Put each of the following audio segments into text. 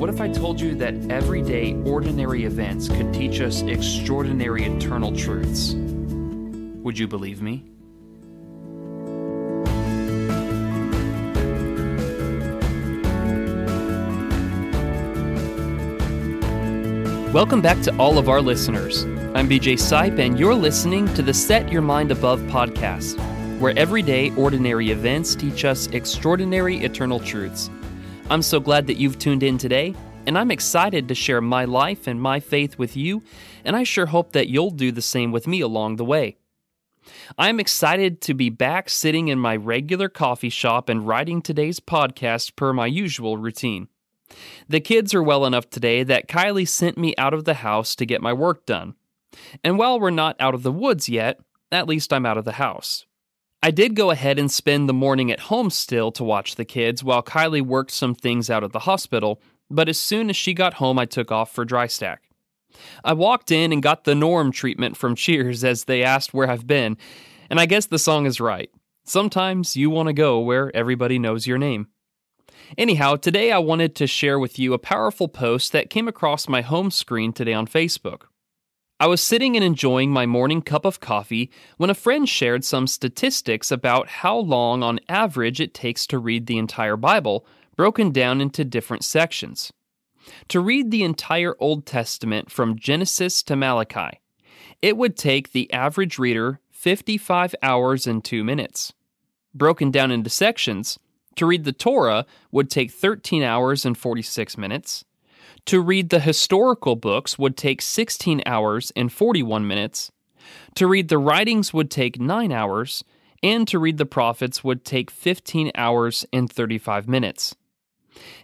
what if I told you that everyday, ordinary events could teach us extraordinary eternal truths? Would you believe me? Welcome back to all of our listeners. I'm BJ Sipe, and you're listening to the Set Your Mind Above podcast, where everyday, ordinary events teach us extraordinary eternal truths. I'm so glad that you've tuned in today, and I'm excited to share my life and my faith with you, and I sure hope that you'll do the same with me along the way. I'm excited to be back sitting in my regular coffee shop and writing today's podcast per my usual routine. The kids are well enough today that Kylie sent me out of the house to get my work done. And while we're not out of the woods yet, at least I'm out of the house. I did go ahead and spend the morning at home still to watch the kids while Kylie worked some things out at the hospital, but as soon as she got home, I took off for dry stack. I walked in and got the Norm treatment from Cheers as they asked where I've been, and I guess the song is right. Sometimes you want to go where everybody knows your name. Anyhow, today I wanted to share with you a powerful post that came across my home screen today on Facebook. I was sitting and enjoying my morning cup of coffee when a friend shared some statistics about how long, on average, it takes to read the entire Bible, broken down into different sections. To read the entire Old Testament from Genesis to Malachi, it would take the average reader 55 hours and 2 minutes. Broken down into sections, to read the Torah would take 13 hours and 46 minutes. To read the historical books would take 16 hours and 41 minutes. To read the writings would take 9 hours. And to read the prophets would take 15 hours and 35 minutes.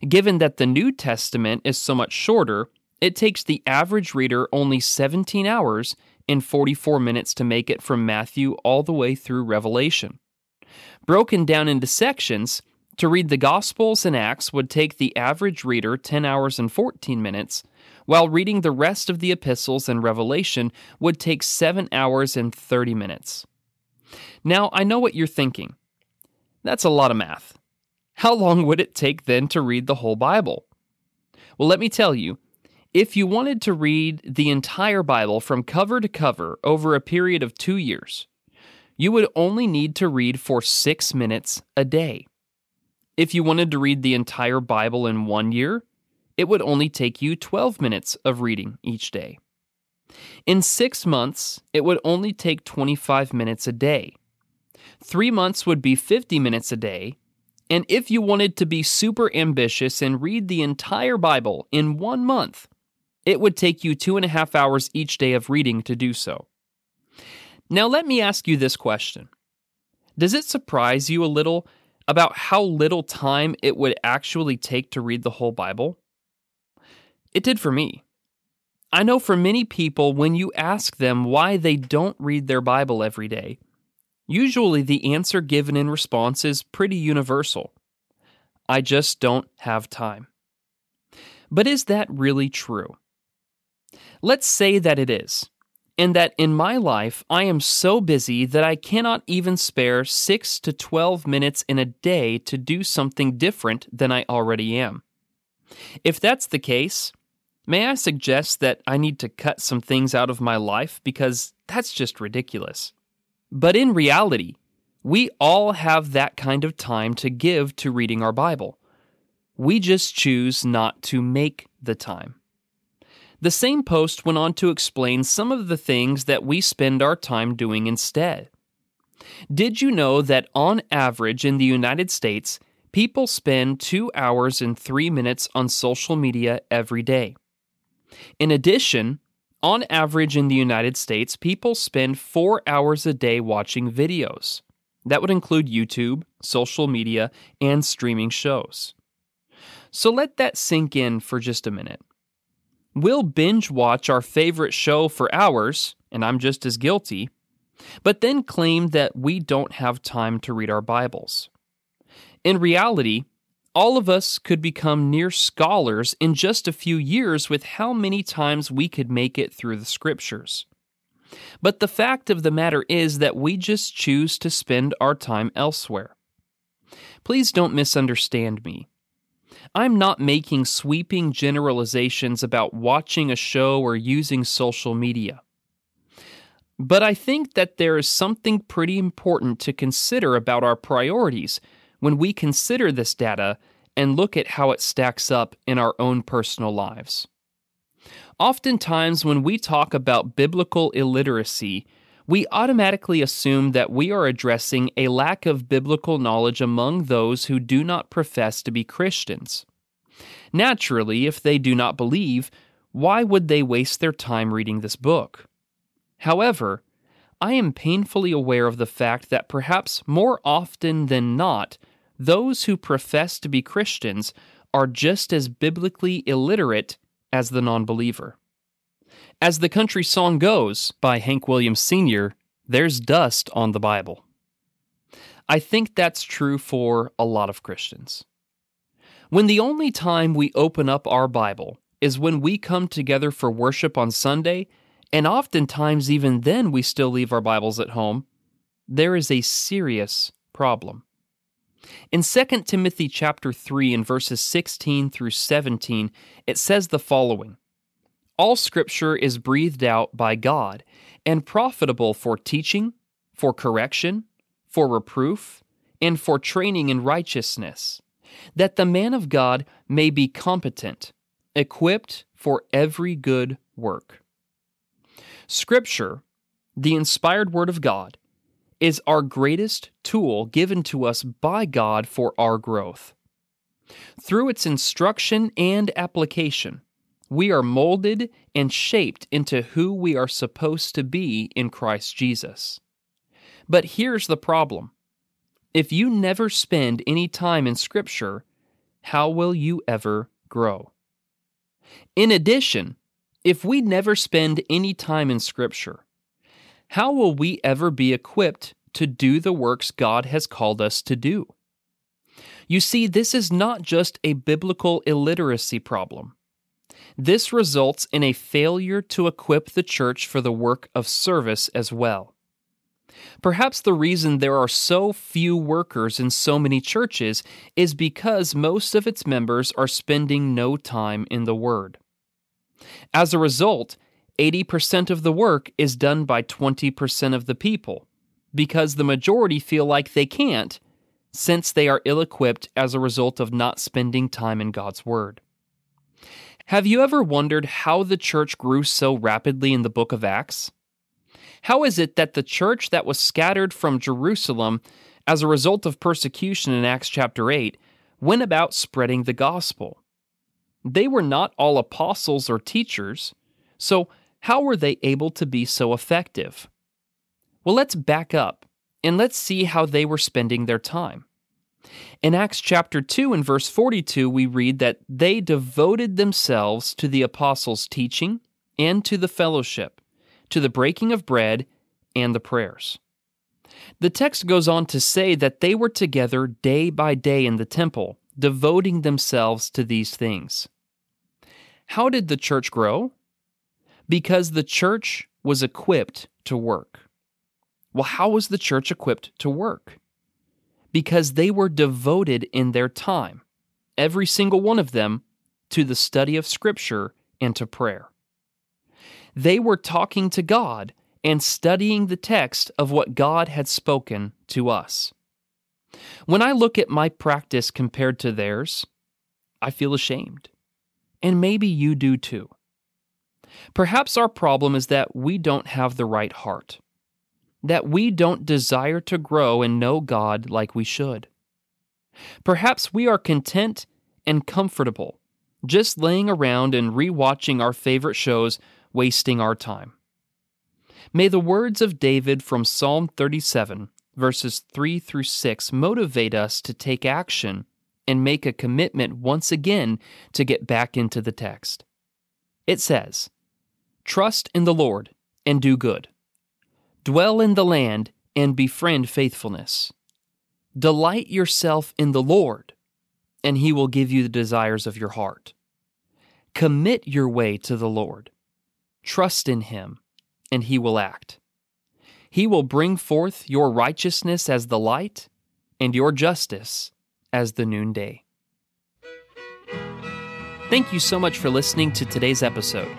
Given that the New Testament is so much shorter, it takes the average reader only 17 hours and 44 minutes to make it from Matthew all the way through Revelation. Broken down into sections, to read the Gospels and Acts would take the average reader 10 hours and 14 minutes, while reading the rest of the epistles and Revelation would take 7 hours and 30 minutes. Now, I know what you're thinking. That's a lot of math. How long would it take then to read the whole Bible? Well, let me tell you, if you wanted to read the entire Bible from cover to cover over a period of two years, you would only need to read for six minutes a day. If you wanted to read the entire Bible in one year, it would only take you 12 minutes of reading each day. In six months, it would only take 25 minutes a day. Three months would be 50 minutes a day. And if you wanted to be super ambitious and read the entire Bible in one month, it would take you two and a half hours each day of reading to do so. Now, let me ask you this question Does it surprise you a little about how little time it would actually take to read the whole Bible? It did for me. I know for many people, when you ask them why they don't read their Bible every day, usually the answer given in response is pretty universal I just don't have time. But is that really true? Let's say that it is and that in my life I am so busy that I cannot even spare 6 to 12 minutes in a day to do something different than I already am. If that's the case, may I suggest that I need to cut some things out of my life because that's just ridiculous. But in reality, we all have that kind of time to give to reading our Bible. We just choose not to make the time. The same post went on to explain some of the things that we spend our time doing instead. Did you know that on average in the United States, people spend two hours and three minutes on social media every day? In addition, on average in the United States, people spend four hours a day watching videos. That would include YouTube, social media, and streaming shows. So let that sink in for just a minute. We'll binge watch our favorite show for hours, and I'm just as guilty, but then claim that we don't have time to read our Bibles. In reality, all of us could become near scholars in just a few years with how many times we could make it through the scriptures. But the fact of the matter is that we just choose to spend our time elsewhere. Please don't misunderstand me. I'm not making sweeping generalizations about watching a show or using social media. But I think that there is something pretty important to consider about our priorities when we consider this data and look at how it stacks up in our own personal lives. Oftentimes, when we talk about biblical illiteracy, we automatically assume that we are addressing a lack of biblical knowledge among those who do not profess to be Christians. Naturally, if they do not believe, why would they waste their time reading this book? However, I am painfully aware of the fact that perhaps more often than not, those who profess to be Christians are just as biblically illiterate as the non believer. As the country song goes by Hank Williams Sr., there's dust on the Bible. I think that's true for a lot of Christians. When the only time we open up our Bible is when we come together for worship on Sunday, and oftentimes even then we still leave our Bibles at home, there is a serious problem. In 2 Timothy chapter 3 and verses 16 through 17, it says the following: All scripture is breathed out by God and profitable for teaching, for correction, for reproof, and for training in righteousness, that the man of God may be competent, equipped for every good work. Scripture, the inspired word of God, is our greatest tool given to us by God for our growth. Through its instruction and application, we are molded and shaped into who we are supposed to be in Christ Jesus. But here's the problem if you never spend any time in Scripture, how will you ever grow? In addition, if we never spend any time in Scripture, how will we ever be equipped to do the works God has called us to do? You see, this is not just a biblical illiteracy problem. This results in a failure to equip the church for the work of service as well. Perhaps the reason there are so few workers in so many churches is because most of its members are spending no time in the Word. As a result, 80% of the work is done by 20% of the people because the majority feel like they can't since they are ill equipped as a result of not spending time in God's Word. Have you ever wondered how the church grew so rapidly in the book of Acts? How is it that the church that was scattered from Jerusalem as a result of persecution in Acts chapter 8 went about spreading the gospel? They were not all apostles or teachers, so how were they able to be so effective? Well, let's back up and let's see how they were spending their time. In Acts chapter 2 and verse 42, we read that they devoted themselves to the apostles' teaching and to the fellowship, to the breaking of bread and the prayers. The text goes on to say that they were together day by day in the temple, devoting themselves to these things. How did the church grow? Because the church was equipped to work. Well, how was the church equipped to work? Because they were devoted in their time, every single one of them, to the study of Scripture and to prayer. They were talking to God and studying the text of what God had spoken to us. When I look at my practice compared to theirs, I feel ashamed. And maybe you do too. Perhaps our problem is that we don't have the right heart, that we don't desire to grow and know God like we should. Perhaps we are content and comfortable, just laying around and rewatching our favorite shows, wasting our time. May the words of David from Psalm 37, verses 3 through 6, motivate us to take action and make a commitment once again to get back into the text. It says, Trust in the Lord and do good. Dwell in the land and befriend faithfulness. Delight yourself in the Lord, and he will give you the desires of your heart. Commit your way to the Lord. Trust in him, and he will act. He will bring forth your righteousness as the light, and your justice as the noonday. Thank you so much for listening to today's episode.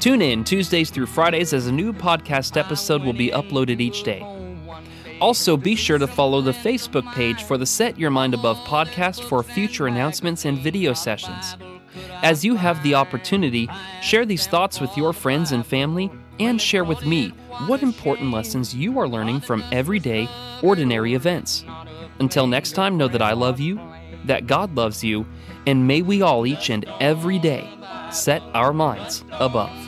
Tune in Tuesdays through Fridays as a new podcast episode will be uploaded each day. Also, be sure to follow the Facebook page for the Set Your Mind Above podcast for future announcements and video sessions. As you have the opportunity, share these thoughts with your friends and family, and share with me what important lessons you are learning from everyday, ordinary events. Until next time, know that I love you, that God loves you, and may we all each and every day set our minds above.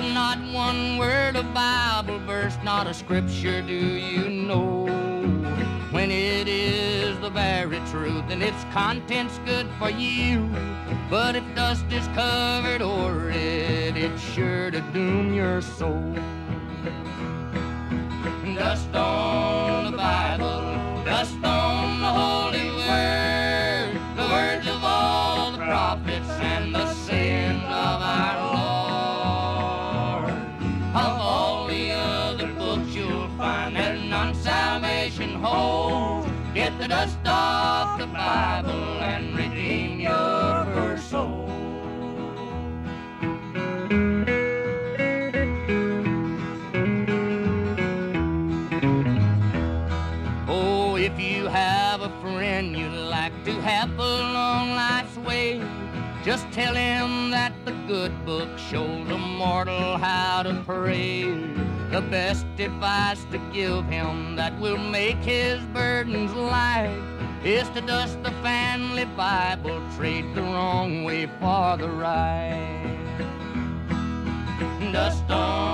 but not one word of Bible verse, not a scripture do you know. When it is the very truth and its content's good for you, but if dust is covered o'er it, it's sure to doom your soul. Dust on Of all the other books you'll find that none salvation holds. Get the dust off the Bible just tell him that the good book shows a mortal how to pray. The best advice to give him that will make his burdens light is to dust the family Bible, trade the wrong way for the right. Dust on